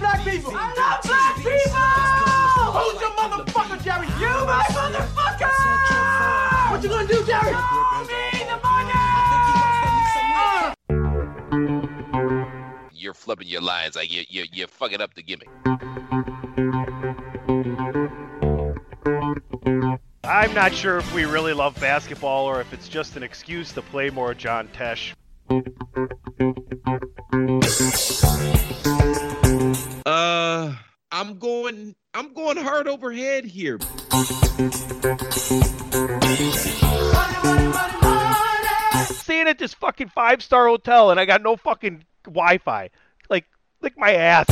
love black people. I love black people. Who's your motherfucker, Jerry? You, my motherfucker. What you gonna do, Jerry? Show me the money. You're flipping your lines. Like you, you, you're fucking up the gimmick. I'm not sure if we really love basketball or if it's just an excuse to play more John Tesh. Uh, I'm going. I'm going hard overhead here. Staying at this fucking five star hotel and I got no fucking Wi Fi. Like, lick my ass.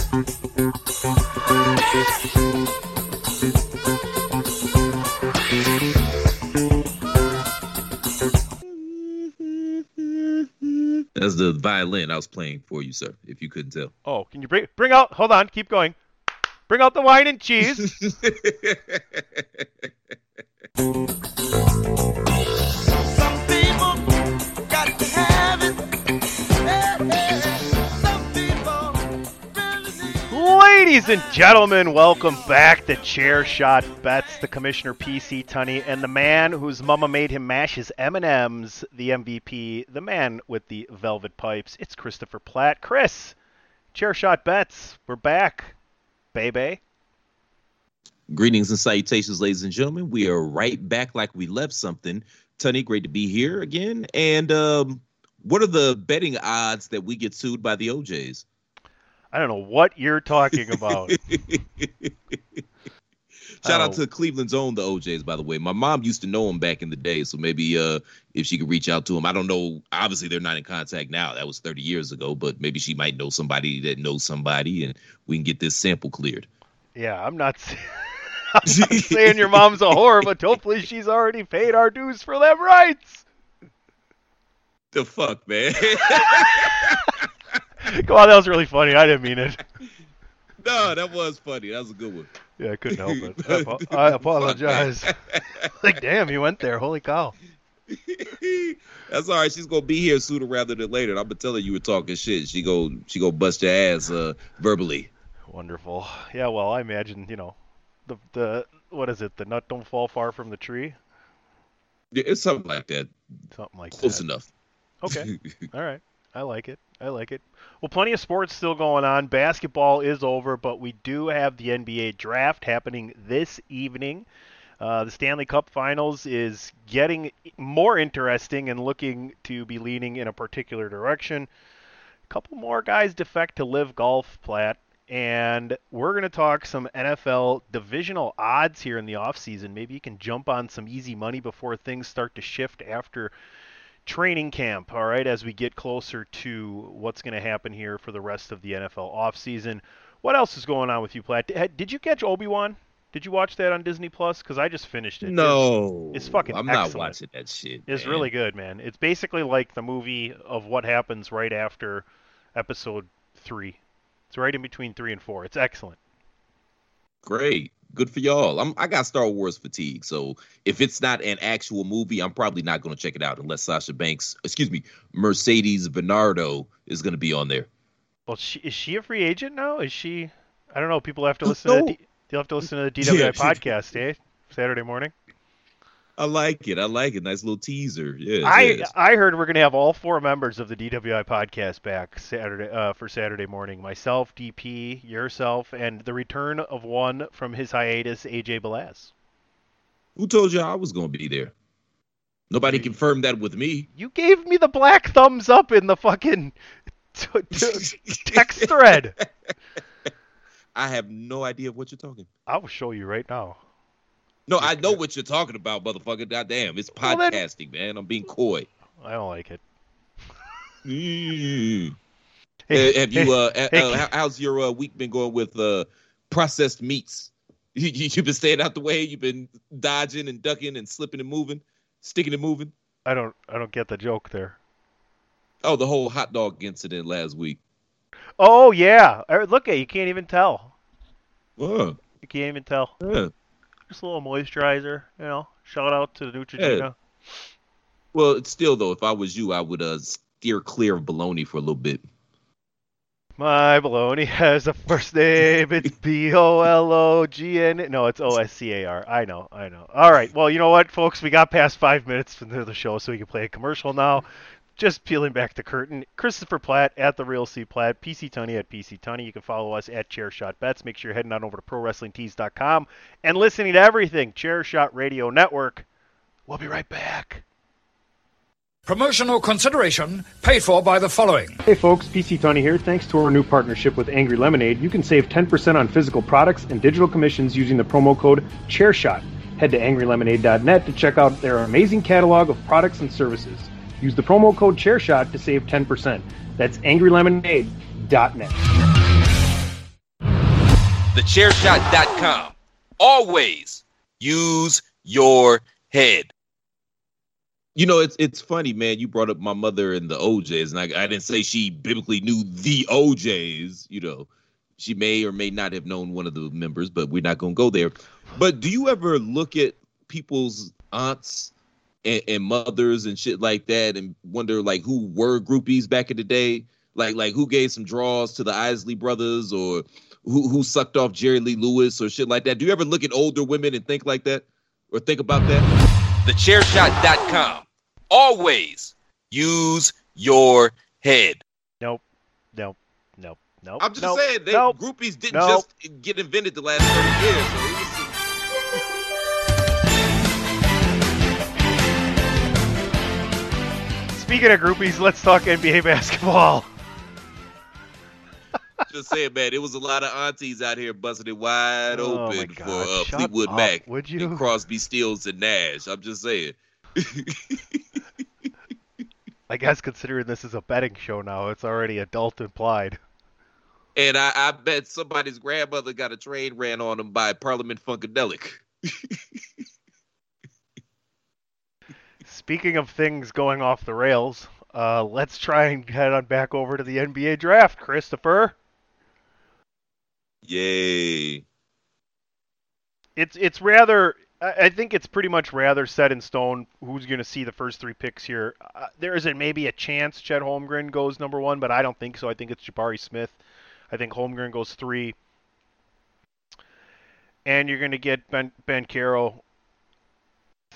That's the violin I was playing for you, sir. If you couldn't tell. Oh, can you bring bring out? Hold on, keep going. Bring out the wine and cheese. Ladies and gentlemen, welcome back to Chair Shot Bets. The Commissioner PC Tunney and the man whose mama made him mash his M&Ms, the MVP, the man with the velvet pipes. It's Christopher Platt. Chris, Chair Shot Bets, we're back, baby. Greetings and salutations, ladies and gentlemen. We are right back like we left something. Tunney, great to be here again. And um, what are the betting odds that we get sued by the OJs? I don't know what you're talking about. Shout Oh. out to Cleveland's own the OJs, by the way. My mom used to know them back in the day, so maybe uh, if she could reach out to them, I don't know. Obviously, they're not in contact now. That was 30 years ago, but maybe she might know somebody that knows somebody, and we can get this sample cleared. yeah, I'm not, I'm not saying your mom's a whore, but hopefully she's already paid our dues for them rights. The fuck, man? Come on, that was really funny. I didn't mean it. no, that was funny. That was a good one. Yeah, I couldn't help it. I, I apologize. like, damn, you went there. Holy cow. That's all right. She's gonna be here sooner rather than later. And I'm gonna tell her you were talking shit. She go she go bust your ass uh, verbally. Wonderful. Yeah, well, I imagine, you know, the the what is it? The nut don't fall far from the tree. Yeah, it's something like that. Something like Close that. enough. Okay. All right. I like it. I like it. Well, plenty of sports still going on. Basketball is over, but we do have the NBA draft happening this evening. Uh, the Stanley Cup Finals is getting more interesting and looking to be leaning in a particular direction. A couple more guys defect to LIV Golf, Platt, and we're going to talk some NFL divisional odds here in the offseason. Maybe you can jump on some easy money before things start to shift after training camp, all right, as we get closer to what's going to happen here for the rest of the NFL offseason. What else is going on with you, Platt? Did you catch Obi-Wan? Did you watch that on Disney Plus? Because I just finished it. No, It's fucking I'm not watching that shit. It's man. really good, man. It's basically like the movie of what happens right after episode three. It's right in between three and four. It's excellent. Great. Good for y'all. I'm I got Star Wars fatigue, so if it's not an actual movie, I'm probably not going to check it out unless Sasha Banks, excuse me, Mercedes Varnado is going to be on there. Well, she, is she a free agent now? Is she? I don't know. People have to listen No. to. The, they'll have to listen to the DWI Yeah. podcast, eh? Saturday morning. I like it. I like it. Nice little teaser. Yeah. I I heard we're gonna have all four members of the DWI podcast back Saturday uh, for Saturday morning. Myself, DP, yourself, and the return of one from his hiatus, AJ Belaz. Who told you I was going to be there? Nobody confirmed that with me. You gave me the black thumbs up in the fucking t- t- text thread. I have no idea what you're talking. I will show you right now. No, I know what you're talking about, motherfucker. Goddamn, it's Well, then- podcasting, man. I'm being coy. I don't like it. Mm. Hey, Uh, have you? Uh, uh, hey, uh, how- how's your uh, week been going with uh, processed meats? You, you, you've been staying out the way. You've been dodging and ducking and slipping and moving, sticking and moving. I don't I don't get the joke there. Oh, the whole hot dog incident last week. Oh yeah, Uh, look at you can't even tell. Oh, You can't even tell. yeah. Just a little moisturizer, you know. Shout out to the Neutrogena. Yeah. Well, it's still though, if I was you, I would uh, steer clear of baloney for a little bit. My baloney has a first name. It's B O L O G N. No, it's O S C A R. I know, I know. All right. Well, you know what, folks? We got past five minutes into the show, so we can play a commercial now. Just peeling back the curtain. Christopher Platt at the Real C Platt. PC Tunney at PC Tunney. You can follow us at Chairshot Bets. Make sure you're heading on over to ProWrestlingTees.com and listening to everything Chairshot Radio Network. We'll be right back. Promotional consideration paid for by the following. Hey folks, PC Tunney here. Thanks to our new partnership with Angry Lemonade, you can save 10% on physical products and digital commissions using the promo code ChairShot. Head to angrylemonade.net to check out their amazing catalog of products and services. Use the promo code ChairShot to save 10%. That's angrylemonade.net. TheChairShot.com. Always use your head. You know, it's it's funny, man. You brought up my mother and the OJs, and I, I didn't say she biblically knew the OJs. You know, she may or may not have known one of the members, but we're not going to go there. But do you ever look at people's aunts and, and mothers and shit like that, and wonder like who were groupies back in the day? Like like who gave some draws to the Isley brothers, or who who sucked off Jerry Lee Lewis, or shit like that? Do you ever look at older women and think like that, or think about that? TheChairShot.com. Always use your head. Nope. Nope. Nope. Nope. I'm just nope, saying, they nope. groupies didn't Nope. just get invented the last 30 years. Speaking of groupies, let's talk NBA basketball. just saying, man, it was a lot of aunties out here busting it wide Oh, open for uh, Fleetwood up, Mac, would you? and Crosby, Stills and Nash. I'm just saying. I guess considering this is a betting show now, it's already adult implied. And I, I bet somebody's grandmother got a train ran on them by Parliament Funkadelic. Speaking of things going off the rails, uh, let's try and head on back over to the NBA draft, Christopher. Yay. It's it's rather I think it's pretty much rather set in stone who's going to see the first three picks here. Uh, there is a, maybe a chance Chet Holmgren goes number one, but I don't think so. I think it's Jabari Smith. I think Holmgren goes three, and you're going to get Ben Banchero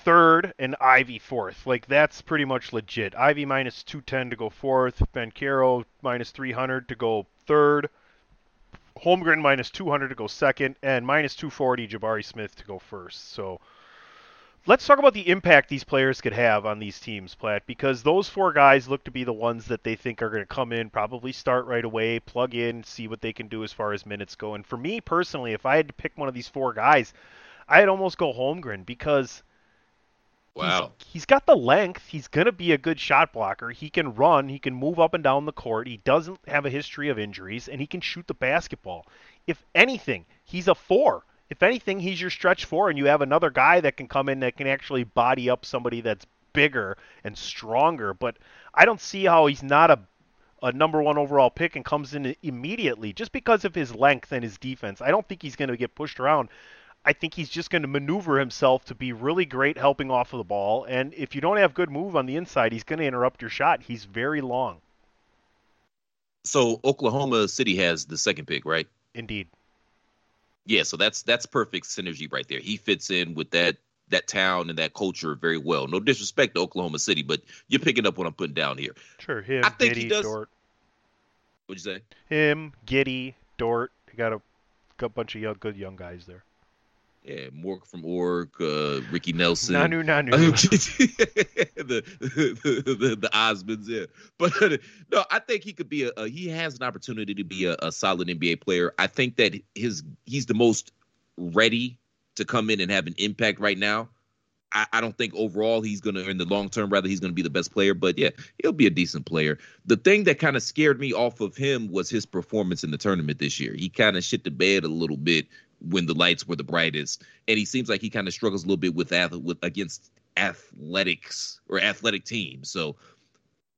third and Ivey fourth. Like that's pretty much legit. Ivey minus two ten to go fourth. Banchero minus three hundred to go third. Holmgren minus 200 to go second, and minus 240 Jabari Smith to go first. So let's talk about the impact these players could have on these teams, Platt, because those four guys look to be the ones that they think are going to come in, probably start right away, plug in, see what they can do as far as minutes go. And for me personally, if I had to pick one of these four guys, I'd almost go Holmgren because Wow. He's, he's got the length. He's going to be a good shot blocker. He can run. He can move up and down the court. He doesn't have a history of injuries, and he can shoot the basketball. If anything, he's a four. If anything, he's your stretch four, and you have another guy that can come in that can actually body up somebody that's bigger and stronger. But I don't see how he's not a a number one overall pick and comes in immediately just because of his length and his defense. I don't think he's going to get pushed around. I think he's just going to maneuver himself to be really great helping off of the ball. And if you don't have good move on the inside, he's going to interrupt your shot. He's very long. So Oklahoma City has the second pick, right? Indeed. Yeah, so that's that's perfect synergy right there. He fits in with that that town and that culture very well. No disrespect to Oklahoma City, but you're picking up what I'm putting down here. Sure. Him, I think Giddey, he does- Dort. What'd you say? Him, Giddey, Dort. You got a, got a bunch of young, good young guys there. Yeah, Mork from Org, uh, Ricky Nelson. Nanu, Nanu. the, the, the the Osmonds, yeah. But no, I think he could be a, a he has an opportunity to be a, a solid NBA player. I think that his he's the most ready to come in and have an impact right now I, I don't think overall he's gonna in the long term rather he's gonna be the best player, but yeah, he'll be a decent player. The thing that kind of scared me off of him was his performance in the tournament this year. He kind of shit the bed a little bit when the lights were the brightest, and he seems like he kind of struggles a little bit with ath- with against athletics or athletic teams. So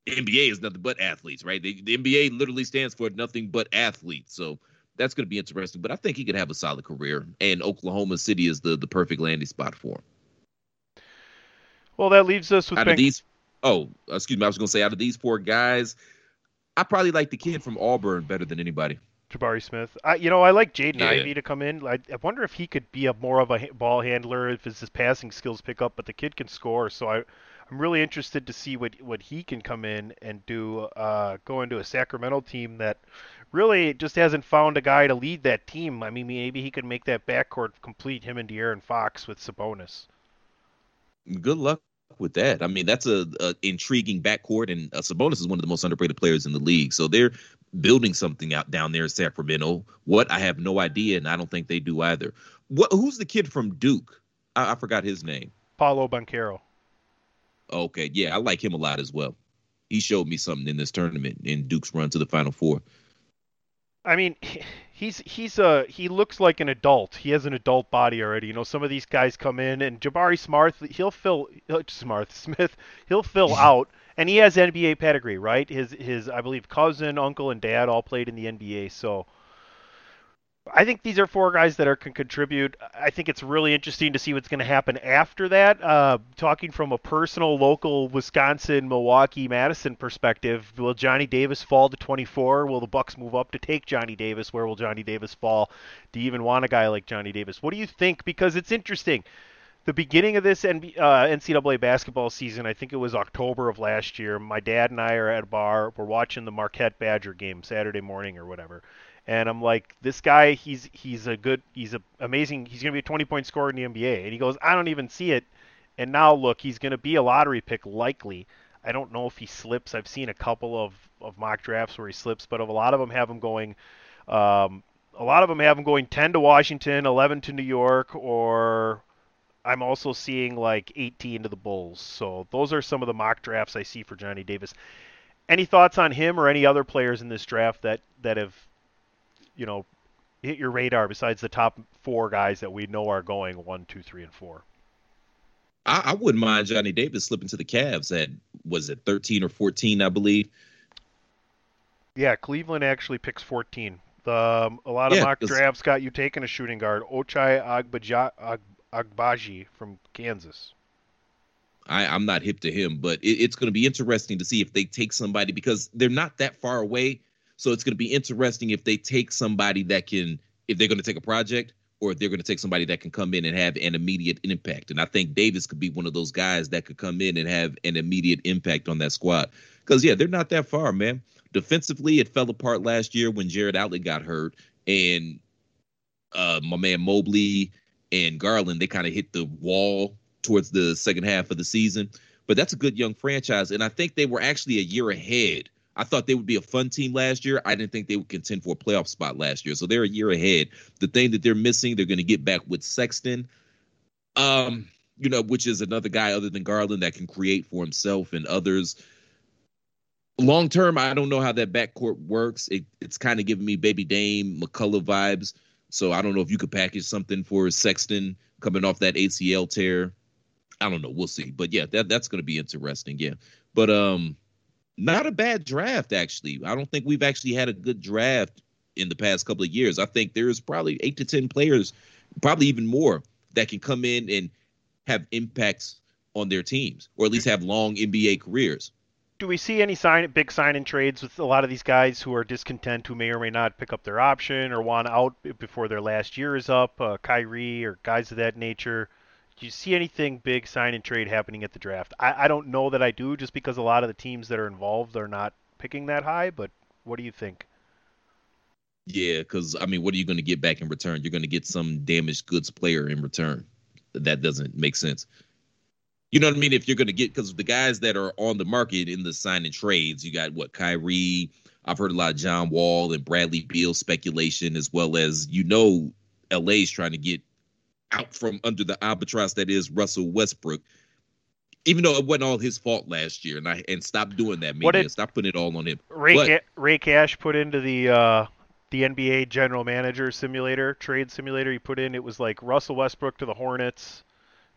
NBA is nothing but athletes, right? The, the NBA literally stands for nothing but athletes. So that's going to be interesting. But I think he could have a solid career, and Oklahoma City is the the perfect landing spot for him. Well, that leaves us with out of these. Oh, excuse me. I was going to say out of these four guys, I probably like the kid from Auburn better than anybody. Jabari Smith. I, you know, I like Jaden yeah. Ivey to come in. I, I, wonder if he could be a more of a ball handler if his passing skills pick up. But the kid can score, so I, I'm really interested to see what what he can come in and do. Uh, go into a Sacramento team that really just hasn't found a guy to lead that team. I mean, maybe he could make that backcourt complete him and De'Aaron Fox with Sabonis good luck with that. I mean, that's a, a intriguing backcourt, and uh, Sabonis is one of the most underrated players in the league. So they're building something out down there in Sacramento. What I have no idea, and I don't think they do either. What? Who's the kid from Duke? I, I forgot his name. Paolo Banchero. Okay, yeah, I like him a lot as well. He showed me something in this tournament in Duke's run to the Final Four. I mean, he's he's a he looks like an adult. He has an adult body already. You know, some of these guys come in and Jabari Smart, he'll fill Smart Smith, he'll fill uh, out, and he has NBA pedigree, right? His his I believe cousin, uncle, and dad all played in the NBA, so I think these are four guys that are can contribute. I think it's really interesting to see what's going to happen after that. Uh, talking from a personal, local Wisconsin, Milwaukee, Madison perspective, will Johnny Davis fall to 24? Will the Bucks move up to take Johnny Davis? Where will Johnny Davis fall? Do you even want a guy like Johnny Davis? What do you think? Because it's interesting. The beginning of this NB, uh, NCAA basketball season, I think it was October of last year. My dad and I are at a bar. We're watching the Marquette Badger game Saturday morning or whatever and I'm like, this guy, he's he's a good, he's a amazing, he's gonna be a 20 point scorer in the NBA. And he goes, I don't even see it. And now look, he's gonna be a lottery pick likely. I don't know if he slips. I've seen a couple of, of mock drafts where he slips, but a lot of them have him going. Um, a lot of them have him going 10 to Washington, 11 to New York, or I'm also seeing like 18 to the Bulls. So those are some of the mock drafts I see for Johnny Davis. Any thoughts on him or any other players in this draft that that have you know, hit your radar besides the top four guys that we know are going one, two, three, and four? I, I wouldn't mind Johnny Davis slipping to the Cavs at was it 13 or 14, I believe. Yeah, Cleveland actually picks 14. The, um, a lot of yeah, mock drafts got you taking a shooting guard, Ochai Agbaji, Agbaji from Kansas. I, I'm not hip to him, but it, it's going to be interesting to see if they take somebody because they're not that far away so it's going to be interesting if they take somebody that can, if they're going to take a project, or if they're going to take somebody that can come in and have an immediate impact. And I think Davis could be one of those guys that could come in and have an immediate impact on that squad. Because yeah, they're not that far, man. Defensively, it fell apart last year when Jarrett Allen got hurt, and uh, my man Mobley and Garland they kind of hit the wall towards the second half of the season. But that's a good young franchise, and I think they were actually a year ahead I thought they would be a fun team last year. I didn't think they would contend for a playoff spot last year. So they're a year ahead. The thing that they're missing, they're going to get back with Sexton, um, you know, which is another guy other than Garland that can create for himself and others. Long term, I don't know how that backcourt works. It, it's kind of giving me Baby Dame, McCollum vibes. So I don't know if you could package something for Sexton coming off that ACL tear. I don't know. We'll see. But yeah, that that's going to be interesting. Yeah. But um, not a bad draft actually. I don't think we've actually had a good draft in the past couple of years. I think there's probably eight to ten players, probably even more, that can come in and have impacts on their teams, or at least have long NBA careers. Do we see any sign big sign in trades with a lot of these guys who are discontent, who may or may not pick up their option or want out before their last year is up? Uh, Kyrie or guys of that nature. Do you see anything big sign and trade happening at the draft? I, I don't know that I do, just because a lot of the teams that are involved are not picking that high. But what do you think? Yeah, because I mean, what are you going to get back in return? You're going to get some damaged goods player in return. That doesn't make sense. You know what I mean? If you're going to get because the guys that are on the market in the sign and trades, you got what Kyrie. I've heard a lot of John Wall and Bradley Beal speculation, as well as you know, LA's trying to get out from under the albatross that is Russell Westbrook. Even though it wasn't all his fault last year, and I and stop doing that, did- Stop putting it all on him. Ray, But- Ca- Ray Cash put into the uh, the NBA general manager simulator, trade simulator. He put in it was like Russell Westbrook to the Hornets,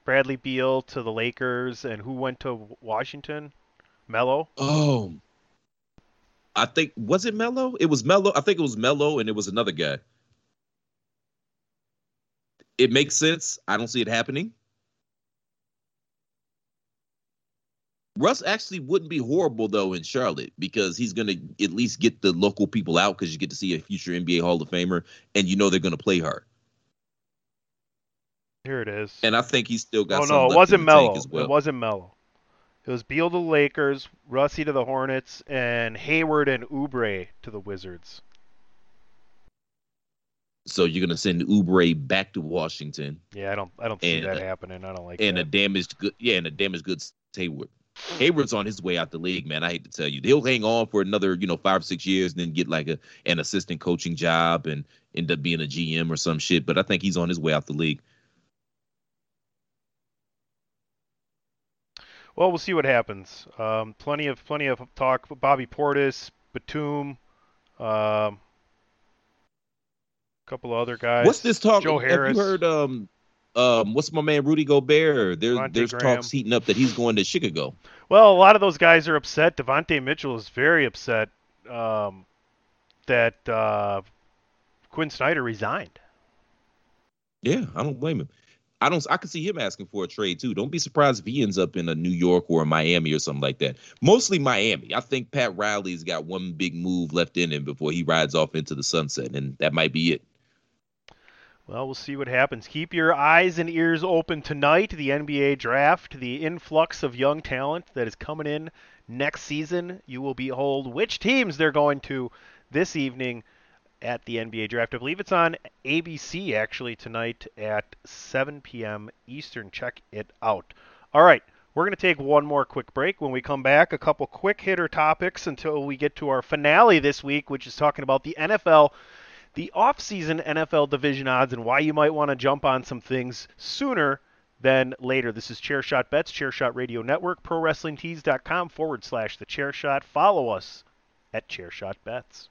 Bradley Beal to the Lakers, and who went to Washington? Melo. Oh, um, I think was it Melo? It was Melo. I think it was Melo, and it was another guy. It makes sense. I don't see it happening. Russ actually wouldn't be horrible though in Charlotte because he's gonna at least get the local people out because you get to see a future NBA Hall of Famer, and you know they're gonna play hard. Here it is. And I think he's still got. oh no, it wasn't in the tank Melo. well. It wasn't Melo. It was Beal to the Lakers, Russie to the Hornets, and Hayward and Oubre to the Wizards. So you're gonna send Oubre back to Washington Yeah, I don't, I don't see that uh, happening. I don't like and that. a damaged good yeah, and a damaged goods Hayward. Hayward's on his way out the league, man. I hate to tell you. He'll hang on for another, you know, five, or six years and then get like a an assistant coaching job and end up being a GM or some shit. But I think he's on his way out the league. Well, we'll see what happens. Um, plenty of plenty of talk. Bobby Portis, Batum, um, a couple of other guys. What's this talk? Joe Have you heard um um what's my man Rudy Gobert? There's Devontae there's Graham. talks heating up that he's going to Chicago. Well, a lot of those guys are upset. Devontae Mitchell is very upset um, that uh, Quin Snyder resigned. Yeah, I don't blame him. I don't. I could see him asking for a trade too. Don't be surprised if he ends up in a New York or a Miami or something like that. Mostly Miami. I think Pat Riley's got one big move left in him before he rides off into the sunset, and that might be it. Well, we'll see what happens. Keep your eyes and ears open tonight. The NBA draft, the influx of young talent that is coming in next season. You will behold which teams they're going to this evening at the NBA draft. I believe it's on ABC actually tonight at 7 p.m. Eastern. Check it out. All right. We're going to take one more quick break. When we come back, a couple quick hitter topics until we get to our finale this week, which is talking about the NFL the off-season NFL division odds and why you might want to jump on some things sooner than later. This is Chairshot Bets, Chairshot Radio Network, ProWrestlingTees.com forward slash the Chairshot. Follow us at Chairshot Bets.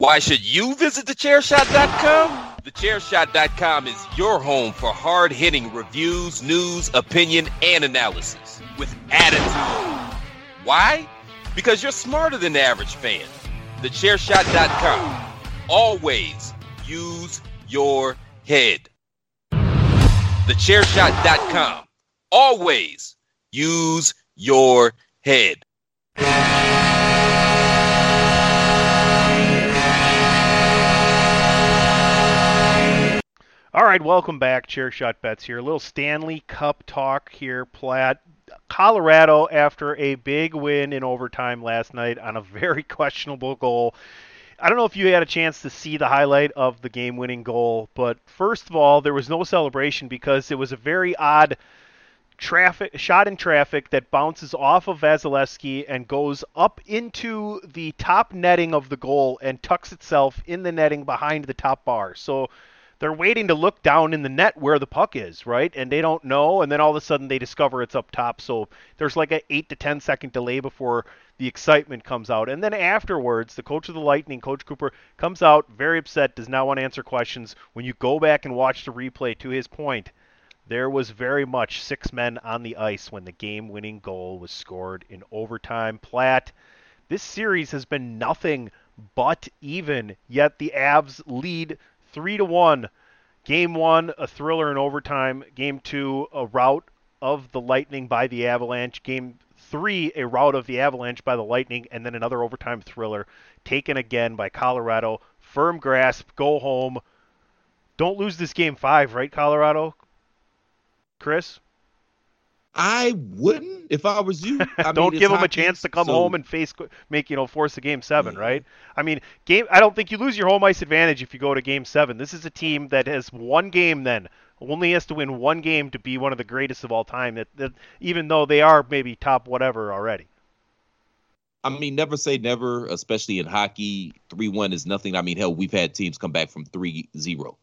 Why should you visit thechairshot.com? Thechairshot.com is your home for hard hitting reviews, news, opinion, and analysis with attitude. Why? Because you're smarter than the average fan. Thechairshot.com. Always use your head. TheChairShot.com. Always use your head. All right, welcome back. Chair Shot Bets here. A little Stanley Cup talk here, Platt. Colorado, after a big win in overtime last night on a very questionable goal. I don't know if you had a chance to see the highlight of the game winning goal, but first of all, there was no celebration because it was a very odd traffic shot in traffic that bounces off of Vasilevskiy and goes up into the top netting of the goal and tucks itself in the netting behind the top bar. So they're waiting to look down in the net where the puck is, right? And they don't know, and then all of a sudden they discover it's up top. So there's like an eight to ten second delay before the excitement comes out. And then afterwards, the coach of the Lightning, Coach Cooper, comes out very upset, does not want to answer questions. When you go back and watch the replay, to his point, there was very much six men on the ice when the game winning goal was scored in overtime. Platt, this series has been nothing but even, yet the Avs lead three to one. Game one, a thriller in overtime. Game two, a rout of the Lightning by the Avalanche. Game three, a rout of the Avalanche by the Lightning, and then another overtime thriller taken again by Colorado. Firm grasp, go home. Don't lose this game five, right, Colorado? Chris? I wouldn't if I was you. I don't give them hockey, a chance to come so, home and face make you know force a game seven, yeah. right? I mean, game. I don't think you lose your home ice advantage if you go to game seven. This is a team that has one game then only has to win one game to be one of the greatest of all time. That, that even though they are maybe top whatever already. I mean, never say never, especially in hockey. Three one is nothing. I mean, hell, we've had teams come back from 3-0.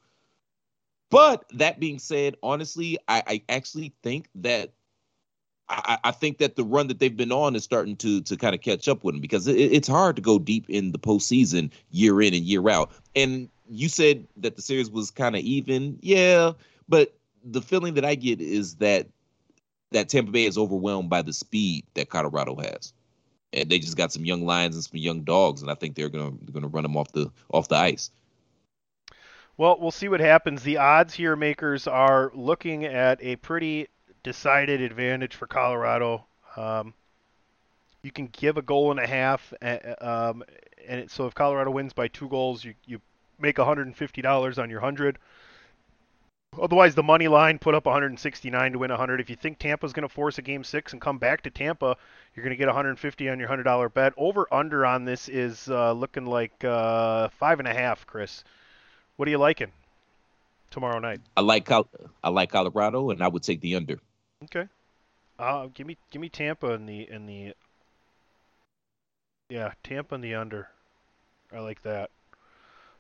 But that being said, honestly, I, I actually think that I, I, think that the run that they've been on is starting to to kind of catch up with them because it, it's hard to go deep in the postseason year in and year out. And you said that the series was kind of even, yeah, but the feeling that I get is that that Tampa Bay is overwhelmed by the speed that Colorado has, and they just got some young lions and some young dogs, and I think they're gonna they're gonna run them off the off the ice. Well, we'll see what happens. The odds here makers are looking at a pretty decided advantage for Colorado. Um, you can give a goal and a half, um, and it, so if Colorado wins by two goals, you you make $150 on your hundred. Otherwise, the money line put up 169 to win 100. If you think Tampa's going to force a game six and come back to Tampa, you're going to get 150 on your hundred dollar bet. Over under on this is uh, looking like uh, five and a half. Chris, what are you liking tomorrow night? I like I like Colorado, and I would take the under. Okay. Uh, give me give me Tampa in the in the yeah Tampa in the under. I like that.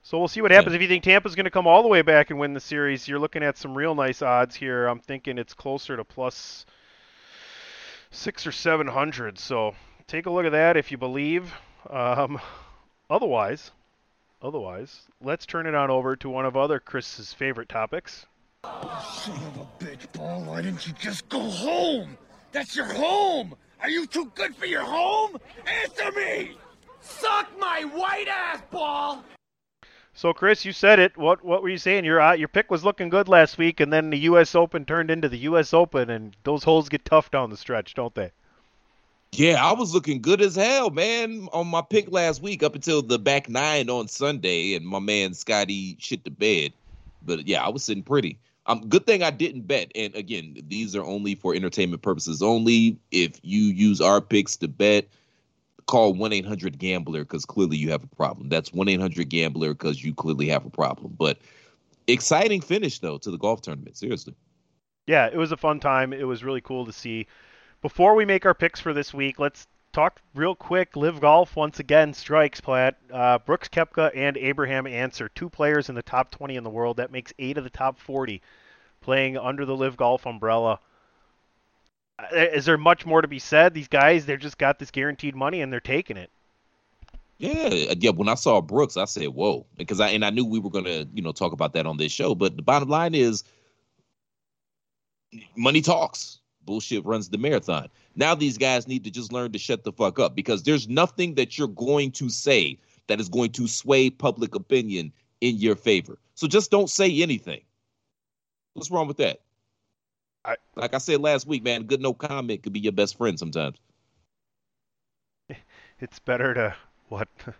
So we'll see what happens. Yeah. If you think Tampa's going to come all the way back and win the series, you're looking at some real nice odds here. I'm thinking it's closer to plus six or seven hundred. So take a look at that if you believe. Um, otherwise, otherwise, let's turn it on over to one of other Chris's favorite topics. Son of a bitch, Paul, why didn't you just go home? That's your home! Are you too good for your home? Answer me! Suck my white ass, Paul! So, Chris, you said it. What what were you saying? Your uh, your pick was looking good last week, and then the U.S. Open turned into the U.S. Open, and those holes get tough down the stretch, don't they? Yeah, I was looking good as hell, man, on my pick last week up until the back nine on Sunday, and my man Scotty shit the bed. But yeah, I was sitting pretty. Um, good thing I didn't bet. And again, these are only for entertainment purposes only. If you use our picks to bet, call 1 800 Gambler because clearly you have a problem. That's 1 800 Gambler because you clearly have a problem. But exciting finish, though, to the golf tournament. Seriously. Yeah, it was a fun time. It was really cool to see. Before we make our picks for this week, let's talk real quick. LIV Golf once again strikes Platt. Uh, Brooks Koepka and Abraham Ancer, two players in the top 20 in the world. That makes eight of the top 40 playing under the LIV Golf umbrella. Uh, is there much more to be said? These guys, they've just got this guaranteed money and they're taking it. Yeah, yeah. When I saw Brooks, I said, "Whoa!" Because I and I knew we were gonna, you know, talk about that on this show. But the bottom line is, money talks. Bullshit runs the marathon. Now these guys need to just learn to shut the fuck up because there's nothing that you're going to say that is going to sway public opinion in your favor. So just don't say anything. What's wrong with that? I, like I said last week, man, good no comment could be your best friend sometimes. It's better to what?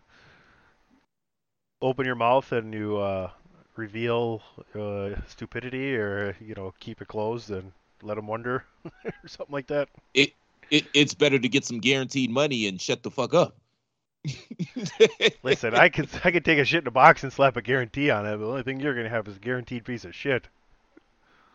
Open your mouth and you uh, reveal uh, stupidity, or you know, keep it closed and let them wonder, or something like that. It, it it's better to get some guaranteed money and shut the fuck up. Listen, I could I could take a shit in a box and slap a guarantee on it. But the only thing you're gonna have is a guaranteed piece of shit.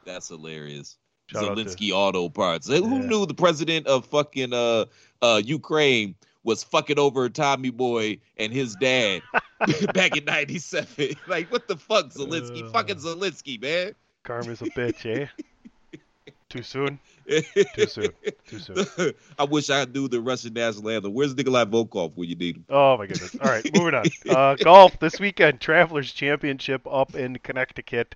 That's hilarious. Shout out to- Zelensky Auto Parts. Who knew the president of fucking uh uh Ukraine was fucking over Tommy Boy and his dad back in '97? Like, what the fuck, Zelensky? Uh. fucking Zelensky, man. Karma's a bitch, eh? Too soon. Too soon. Too soon. I wish I knew the Russian national anthem. Where's Nikolai Volkoff when you need him? Oh my goodness. All right, moving on. Uh, golf this weekend, Travelers Championship up in Connecticut.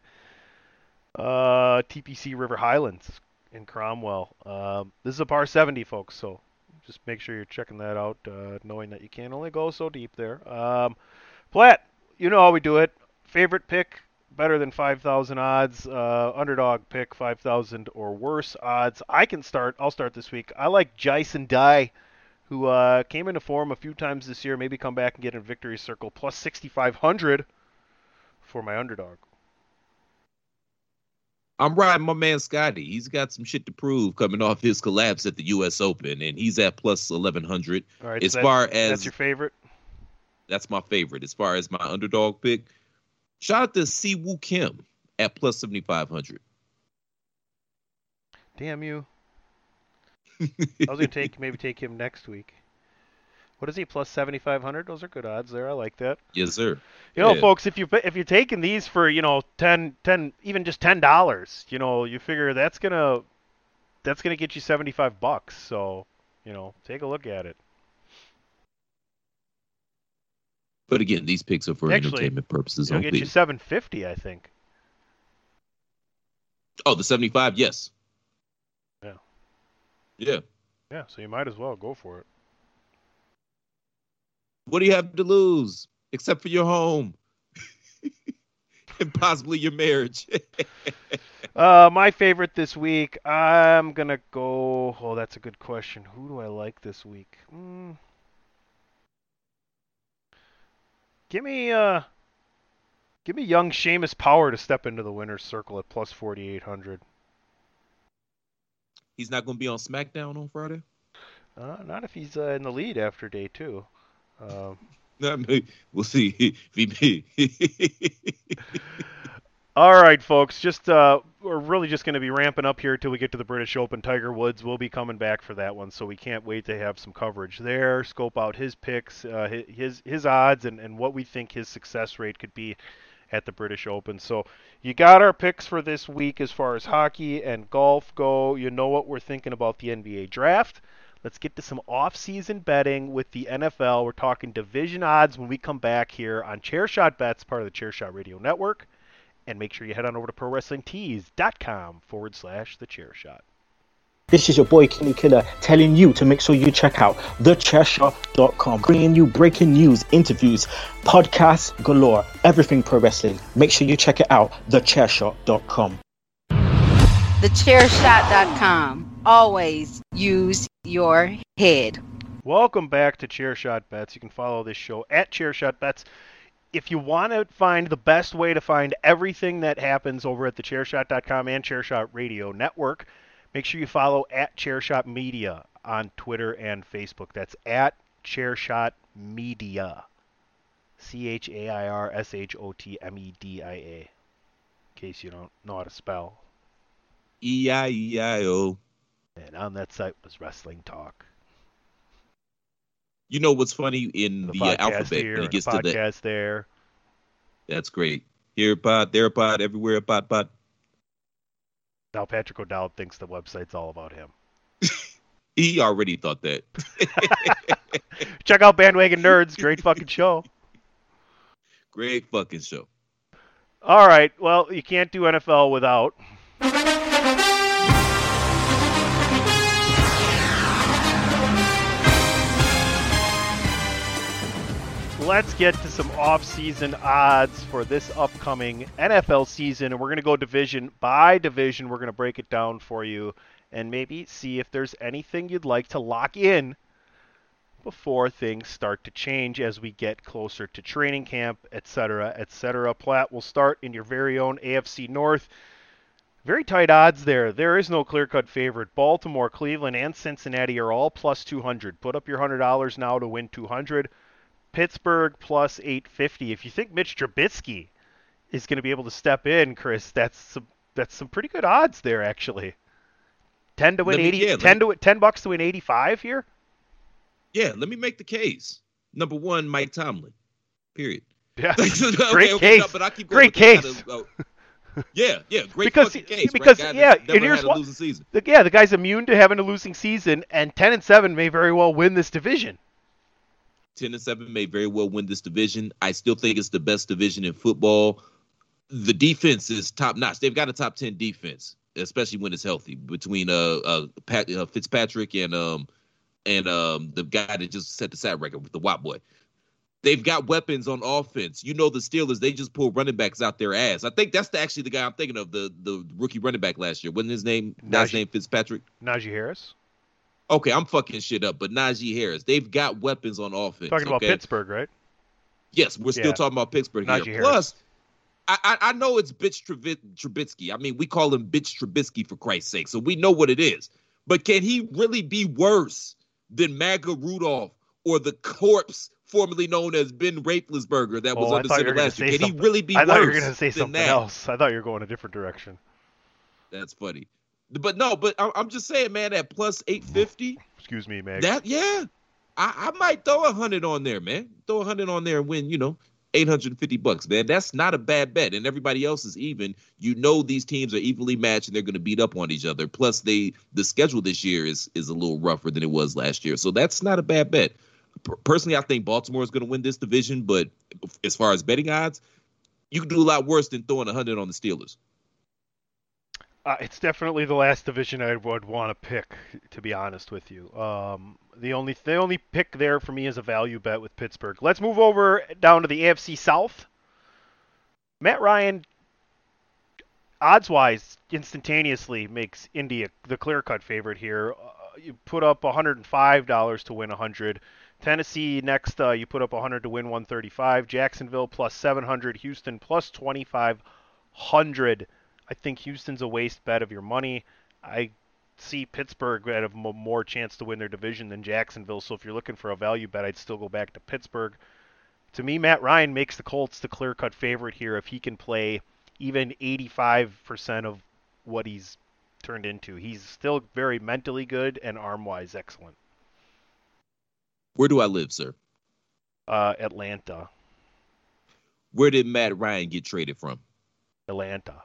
Uh, TPC River Highlands in Cromwell. Um, this is a par 70, folks. So just make sure you're checking that out, uh, knowing that you can only go so deep there. Um, Platt, you know how we do it. Favorite pick, better than 5,000 odds. Uh, underdog pick, 5,000 or worse odds. I can start. I'll start this week. I like Jason Day who uh, came into form a few times this year, maybe come back and get in victory circle plus 6,500 for my underdog. I'm riding my man Scotty. He's got some shit to prove coming off his collapse at the U.S. Open, and he's at plus 1100. All right, as so that- far as that's your favorite. that's my favorite. As far as my underdog pick, shout out to Siwoo Kim at plus 7500. Damn you! I was gonna take maybe take him next week. What is he plus 7,500? Those are good odds there. I like that. Yes, sir. You know, Yeah. folks, if you if you're taking these for you know 10, 10 even just ten dollars, you know, you figure that's gonna that's gonna get you 75 bucks. So you know, take a look at it. But again, these picks are for Actually, entertainment purposes only. get you 750, I think. Oh, the 75, yes. Yeah. Yeah. Yeah, so you might as well go for it. What do you have to lose except for your home and possibly your marriage? Uh, my favorite this week, I'm gonna go. Oh, that's a good question. Who do I like this week? Mm. Give me, uh, give me young Seamus Power to step into the winner's circle at plus 4,800. He's not going to be on SmackDown on Friday. Uh, not if he's uh, in the lead after day two. Um, we'll see if he. All right, folks. Just uh, we're really just going to be ramping up here till we get to the British Open. Tiger Woods will be coming back for that one, so we can't wait to have some coverage there. Scope out his picks, uh, his his odds, and, and what we think his success rate could be at the British Open. So you got our picks for this week as far as hockey and golf go. You know what we're thinking about the NBA draft. Let's get to some off-season betting with the NFL. We're talking division odds when we come back here on Chairshot Bets, part of the Chairshot Radio Network. And make sure you head on over to ProWrestlingTees.com forward slash the chair shot. This is your boy Kenny Killer telling you to make sure you check out thechairshot.com, bringing you breaking news, interviews, podcasts galore, everything pro wrestling. Make sure you check it out, thechairshot.com. TheChairShot.com. Always use your head. Welcome back to Chairshot Bets. You can follow this show at Chairshot Bets. If you want to find the best way to find everything that happens over at the Chairshot.com and Chairshot Radio Network, make sure you follow at Chairshot Media on Twitter and Facebook. That's at Chairshot Media. C H A I R S H O T M E D I A. In case you don't know how to spell. E I E I O. And on that site was Wrestling Talk. You know what's funny in The the, uh, alphabet here, when it gets the to the podcast there. That's great. Here a pod, there a pod, everywhere a pod, pod. Now Patrick O'Dowd thinks the website's all about him. He already thought that. Check out Bandwagon Nerds, great fucking show. Great fucking show. All right, well, you can't do NFL without. let's get to some off-season odds for this upcoming NFL season, and we're going to go division by division. We're going to break it down for you, and maybe see if there's anything you'd like to lock in before things start to change as we get closer to training camp, etc., etc. Platt will start in your very own AFC North. Very tight odds there. There is no clear cut favorite. Baltimore, Cleveland, and Cincinnati are all plus 200. Put up your $100 now to win 200. Pittsburgh plus 850. If you think Mitch Trubisky is going to be able to step in, Chris, that's some, that's some pretty good odds there actually. 10 to win me- 80 yeah, 10 me- to 10 bucks to win 85 here? Yeah, let me make the case. Number one, Mike Tomlin. Period. Yeah. Okay, Great okay, no, case. but I keep going Great case. kind of, uh, yeah, yeah, great because case. because right? Yeah, and here's what losing season. the, yeah, the guy's immune to having a losing season, and 10 and 7 may very well win this division. Ten and seven may very well win this division. I still think it's the best division in football. The defense is top notch. They've got a top ten defense, especially when it's healthy. Between uh, uh, Pat, uh Fitzpatrick and um and um the guy that just set the sat record with the Watt boy. They've got weapons on offense. You know the Steelers, they just pull running backs out their ass. I think that's the, actually the guy I'm thinking of, the the rookie running back last year. Wasn't his name last name Fitzpatrick? Najee Harris. Okay, I'm fucking shit up, but Najee Harris, they've got weapons on offense. Talking about? Pittsburgh, right? Yes, we're still Yeah. talking about Pittsburgh Najee here. Harris. Plus, I, I know it's bitch Trubisky. I mean, we call him bitch Trubisky for Christ's sake, so we know what it is. But can he really be worse than MAGA Rudolph or the corpse formerly known as Ben Raplesberger that was oh, thought you center last year? Can he really be I thought you were worse going to say than something that? else. I thought you were going a different direction. That's funny. But no, but I'm just saying, man, at plus 850, Excuse me, man. that yeah, I, I might throw a hundred on there, man. Throw a hundred on there and win, you know, eight hundred and fifty bucks, man. That's not a bad bet. And everybody else is even. You know, these teams are evenly matched and they're going to beat up on each other. Plus, they the schedule this year is is a little rougher than it was last year, so that's not a bad bet. Personally, I think Baltimore is going to win this division, but as far as betting odds, you can do a lot worse than throwing a hundred on the Steelers. Uh, it's definitely the last division I would want to pick, to be honest with you. Um, the only the only pick there for me is a value bet with Pittsburgh. Let's move over down to the AFC South. Matt Ryan, odds wise, instantaneously makes Indy the clear cut favorite here. Uh, you put up $105 to win 100. Tennessee next, uh, you put up 100 to win 135. Jacksonville plus 700. Houston plus 2500. I think Houston's a waste bet of your money. I see Pittsburgh m- more chance to win their division than Jacksonville. So if you're looking for a value bet, I'd still go back to Pittsburgh. To me, Matt Ryan makes the Colts the clear-cut favorite here if he can play even 85% of what he's turned into. He's still very mentally good and arm-wise excellent. Where do I live, sir? Uh, Atlanta, Where did Matt Ryan get traded from? Atlanta.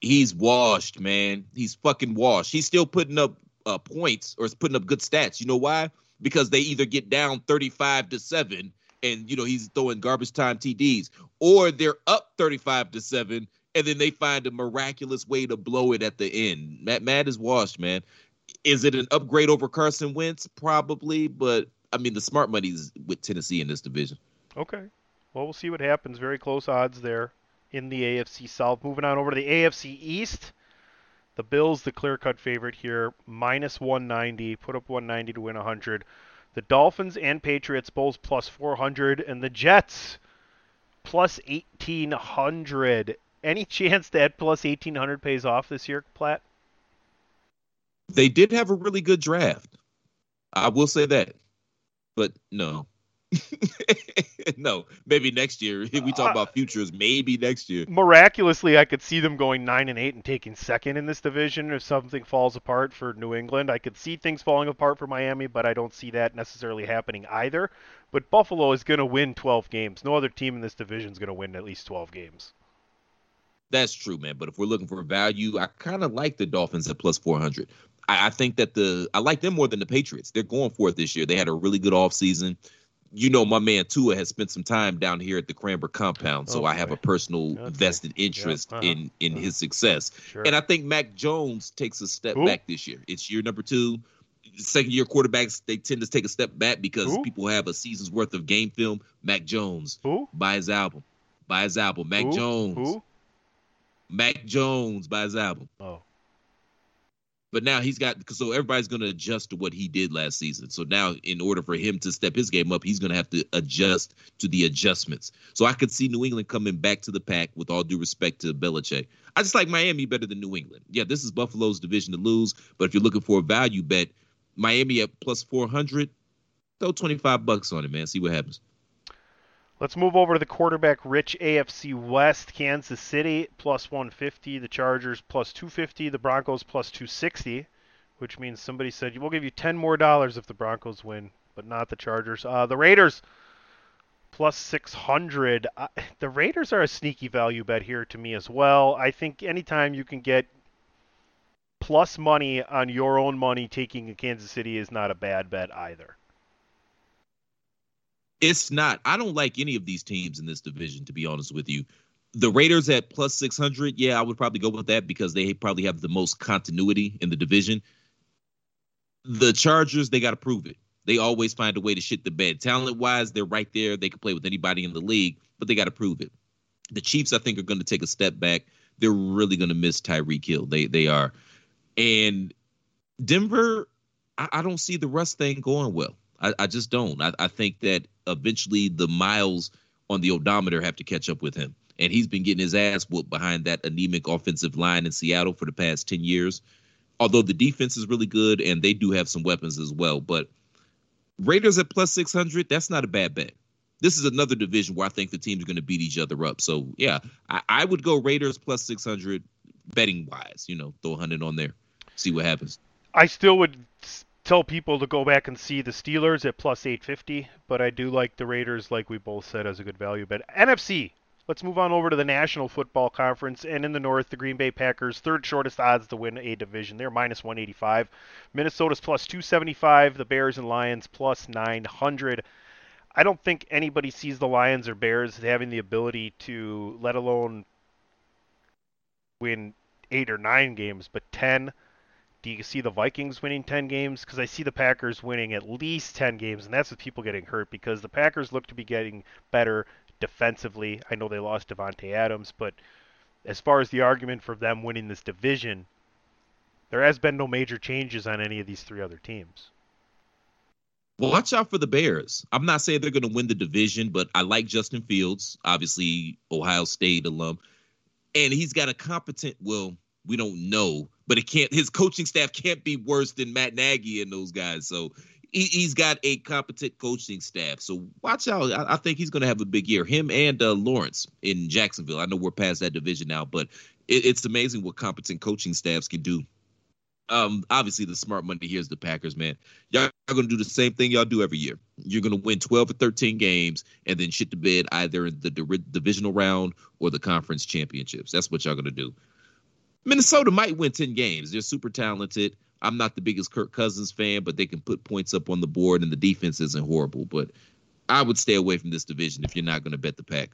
He's washed, man. He's fucking washed. He's still putting up uh, points or is putting up good stats. You know why? Because they either get down 35 to 7 and you know he's throwing garbage time TDs or they're up 35 to 7 and then they find a miraculous way to blow it at the end. Matt Matt is washed, man. Is it an upgrade over Carson Wentz? Probably, but I mean the smart money's with Tennessee in this division. Okay. Well, we'll see what happens. Very close odds there in the AFC South. Moving on over to the AFC East. The Bills, the clear cut favorite here, minus 190. Put up 190 to win 100. The Dolphins and Patriots both plus 400. And the Jets plus 1800. Any chance that plus 1800 pays off this year, Platt? They did have a really good draft. I will say that. But no. no, maybe next year. We talk uh, about futures, maybe next year. Miraculously, I could see them going nine and eight and taking second in this division. If something falls apart for New England, I could see things falling apart for Miami, but I don't see that necessarily happening either. But Buffalo is going to win 12 games. No other team in this division is going to win at least 12 games. That's true, man. But if we're looking for value, I kind of like the Dolphins at plus 400. I, I think that the I like them more than the Patriots. They're going for it this year. They had a really good offseason. You know, my man Tua has spent some time down here at the Cranbrook compound, so Oh, I have a personal Okay. vested interest uh-huh, in in his success. Sure. And I think Mac Jones takes a step Who? back this year. It's year number two. second year quarterbacks they tend to take a step back because Who? people have a season's worth of game film. Mac Jones. Who? Buy his album. Buy his album. Mac? Jones. Mac Jones buy his album. Oh. But now he's got so everybody's going to adjust to what he did last season. So now, in order for him to step his game up, he's going to have to adjust to the adjustments. So I could see New England coming back to the pack. With all due respect to Belichick, I just like Miami better than New England. Yeah, this is Buffalo's division to lose, but if you're looking for a value bet, Miami at plus four hundred, throw twenty five bucks on it, man. See what happens. Let's move over to the quarterback rich AFC West. Kansas City plus 150, the Chargers plus 250, the Broncos plus 260, which means somebody said we'll give you 10 more dollars if the Broncos win, but not the Chargers. Uh, the Raiders plus 600. Uh, the Raiders are a sneaky value bet here to me as well. I think anytime you can get plus money on your own money taking Kansas City is not a bad bet either. It's not. I don't like any of these teams in this division, to be honest with you. The Raiders at plus 600, yeah, I would probably go with that because they probably have the most continuity in the division. The Chargers, they got to prove it. They always find a way to shit the bed. Talent wise, they're right there. They can play with anybody in the league, but they got to prove it. The Chiefs, I think, are going to take a step back. They're really going to miss Tyreek Hill. They they are, and Denver, I, I don't see the Russ thing going well. I, I just don't. I, I think that eventually the miles on the odometer have to catch up with him. And he's been getting his ass whooped behind that anemic offensive line in Seattle for the past 10 years. Although the defense is really good and they do have some weapons as well. But Raiders at plus 600, that's not a bad bet. This is another division where I think the teams are going to beat each other up. So, yeah, I, I would go Raiders plus 600 betting wise. You know, throw 100 on there, see what happens. I still would tell people to go back and see the Steelers at plus 850, but I do like the Raiders, like we both said, as a good value bet. NFC. Let's move on over to the National Football Conference. And in the North, the Green Bay Packers, third shortest odds to win a division. They're minus 185. Minnesota's plus 275. The Bears and Lions plus 900. I don't think anybody sees the Lions or Bears having the ability to, let alone win eight or nine games, but 10. Do you see the Vikings winning 10 games? Because I see the Packers winning at least 10 games, and that's with people getting hurt because the Packers look to be getting better defensively. I know they lost Davante Adams, but as far as the argument for them winning this division, there has been no major changes on any of these three other teams. Watch out for the Bears. I'm not saying they're going to win the division, but I like Justin Fields, obviously Ohio State alum, and he's got a competent. Well, we don't know, but it can't. His coaching staff can't be worse than Matt Nagy and those guys. So he, has got a competent coaching staff. So watch out. I, I think he's going to have a big year. Him and uh, Lawrence in Jacksonville. I know we're past that division now, but it, it's amazing what competent coaching staffs can do. Um, obviously, the smart money here is the Packers, man. Y'all are going to do the same thing y'all do every year. You're going to win 12 or 13 games and then shit the bed either in the di- divisional round or the conference championships. That's what y'all going to do. Minnesota might win 10 games. They're super talented. I'm not the biggest Kirk Cousins fan, but they can put points up on the board and the defense isn't horrible. But I would stay away from this division if you're not going to bet the pack.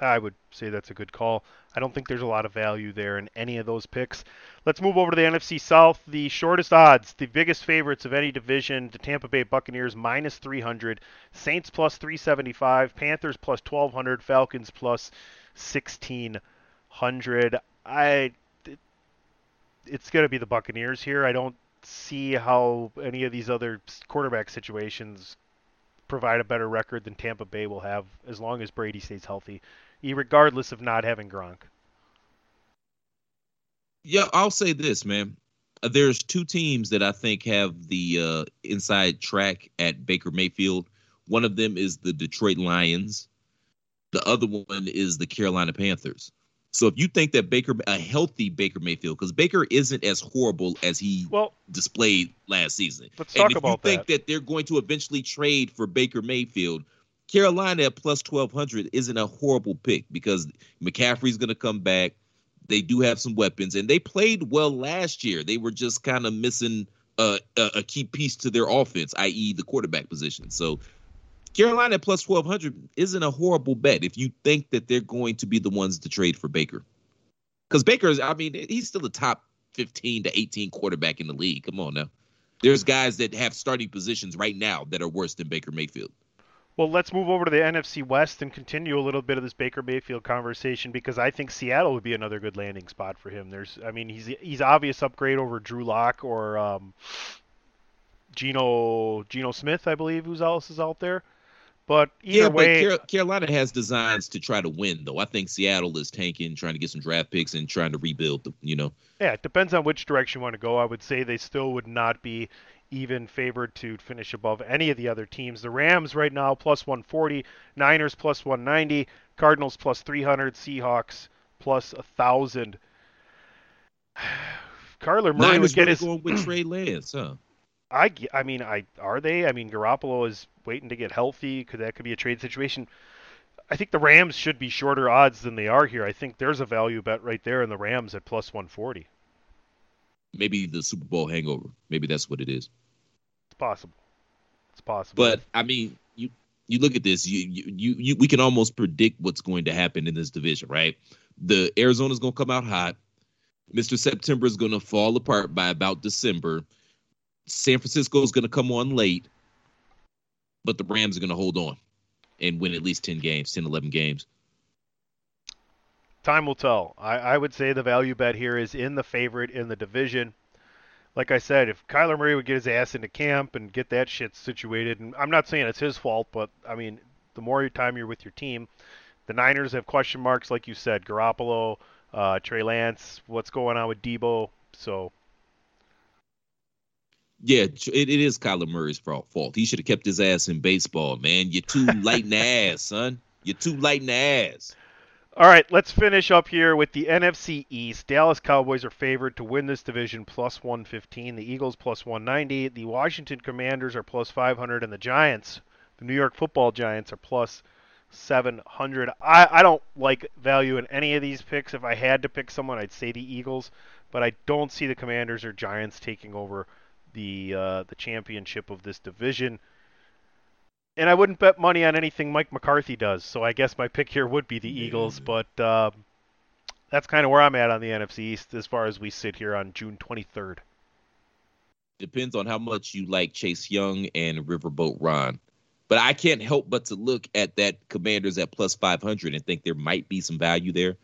I would say that's a good call. I don't think there's a lot of value there in any of those picks. Let's move over to the NFC South. The shortest odds, the biggest favorites of any division, the Tampa Bay Buccaneers minus 300, Saints plus 375, Panthers plus 1200, Falcons plus 1600. I it's going to be the Buccaneers here. I don't see how any of these other quarterback situations provide a better record than Tampa Bay will have as long as Brady stays healthy, regardless of not having Gronk. Yeah, I'll say this, man. There's two teams that I think have the uh, inside track at Baker Mayfield. One of them is the Detroit Lions. The other one is the Carolina Panthers. So if you think that Baker, a healthy Baker Mayfield, because Baker isn't as horrible as he well, displayed last season. Let's and talk if about you think that. that they're going to eventually trade for Baker Mayfield, Carolina at plus twelve hundred isn't a horrible pick because McCaffrey's going to come back. They do have some weapons, and they played well last year. They were just kind of missing a, a, a key piece to their offense, i.e., the quarterback position. So Carolina plus twelve hundred isn't a horrible bet if you think that they're going to be the ones to trade for Baker. Because Baker's, I mean, he's still a top fifteen to eighteen quarterback in the league. Come on now. There's guys that have starting positions right now that are worse than Baker Mayfield. Well, let's move over to the NFC West and continue a little bit of this Baker Mayfield conversation because I think Seattle would be another good landing spot for him. There's, I mean, he's he's obvious upgrade over Drew Lock or um, Geno Geno Smith, I believe, who's else is out there. But either yeah, way, but Carolina has designs to try to win, though. I think Seattle is tanking, trying to get some draft picks and trying to rebuild. The, you know. Yeah, it depends on which direction you want to go. I would say they still would not be even favored to finish above any of the other teams. The Rams right now plus 140, Niners plus 190, Cardinals plus 300, Seahawks plus a thousand. Kyler Murray Niners would get his going with Trey Lance, huh? I, I mean, I are they? I mean, Garoppolo is waiting to get healthy. Could that could be a trade situation? I think the Rams should be shorter odds than they are here. I think there's a value bet right there in the Rams at plus 140. Maybe the Super Bowl hangover. Maybe that's what it is. It's possible. It's possible. But I mean, you you look at this. You you you, you we can almost predict what's going to happen in this division, right? The Arizona's going to come out hot. Mr. September is going to fall apart by about December. San Francisco is going to come on late, but the Rams are going to hold on and win at least 10 games, 10, 11 games. Time will tell. I, I would say the value bet here is in the favorite in the division. Like I said, if Kyler Murray would get his ass into camp and get that shit situated, and I'm not saying it's his fault, but I mean, the more time you're with your team, the Niners have question marks, like you said, Garoppolo, uh, Trey Lance, what's going on with Deebo. So yeah, it, it is Kyler Murray's fault. He should have kept his ass in baseball, man. You're too light in the ass, son. You're too light in the ass. All right, let's finish up here with the NFC East. Dallas Cowboys are favored to win this division plus 115. The Eagles plus 190. The Washington Commanders are plus 500, and the Giants, the New York Football Giants, are plus 700. I, I don't like value in any of these picks. If I had to pick someone, I'd say the Eagles, but I don't see the Commanders or Giants taking over the uh, the championship of this division. And I wouldn't bet money on anything Mike McCarthy does, so I guess my pick here would be the Eagles. But uh, that's kind of where I'm at on the NFC East as far as we sit here on June 23rd. Depends on how much you like Chase Young and Riverboat Ron. But I can't help but to look at that Commanders at plus 500 and think there might be some value there.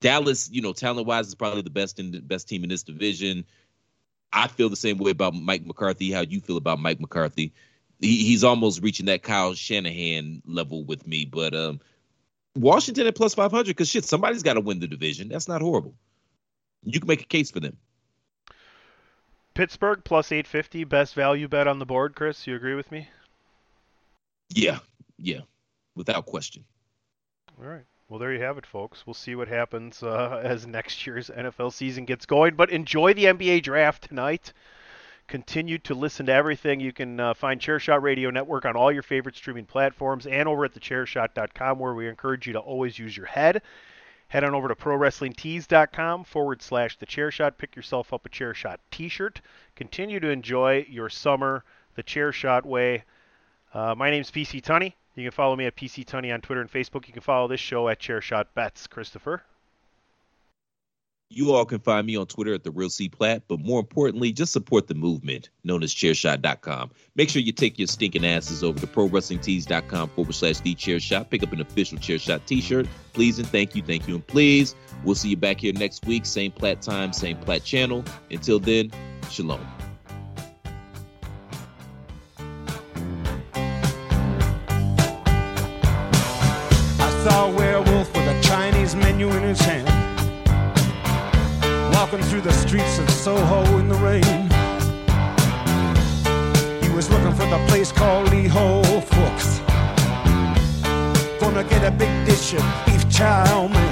Dallas, you know, talent wise, is probably the best in the best team in this division. I feel the same way about Mike McCarthy. How you feel about Mike McCarthy? He, he's almost reaching that Kyle Shanahan level with me. But um, Washington at plus 500 because shit, somebody's got to win the division. That's not horrible. You can make a case for them. Pittsburgh plus 850, best value bet on the board. Chris, you agree with me? Yeah, yeah, without question. All right. Well, there you have it, folks. We'll see what happens uh, as next year's NFL season gets going. But enjoy the NBA draft tonight. Continue to listen to everything. You can uh, find Chairshot Radio Network on all your favorite streaming platforms and over at thechairshot.com, where we encourage you to always use your head. Head on over to prowrestlingtees.com forward slash the chairshot. Pick yourself up a chairshot t shirt. Continue to enjoy your summer the chairshot way. Uh, my name's PC Tunney. You can follow me at PC Tunney on Twitter and Facebook. You can follow this show at Chairshot Bets. Christopher. You all can find me on Twitter at the Real C Platt, but more importantly, just support the movement known as Chairshot.com. Make sure you take your stinking asses over to ProWrestlingTees.com forward slash The Chairshot. Pick up an official Chairshot T-shirt. Please and thank you, thank you, and please. We'll see you back here next week, same Platt time, same Platt channel. Until then, shalom. Saw a werewolf with a Chinese menu in his hand. Walking through the streets of Soho in the rain. He was looking for the place called Lee Ho Fooks. Gonna get a big dish of beef chow mein.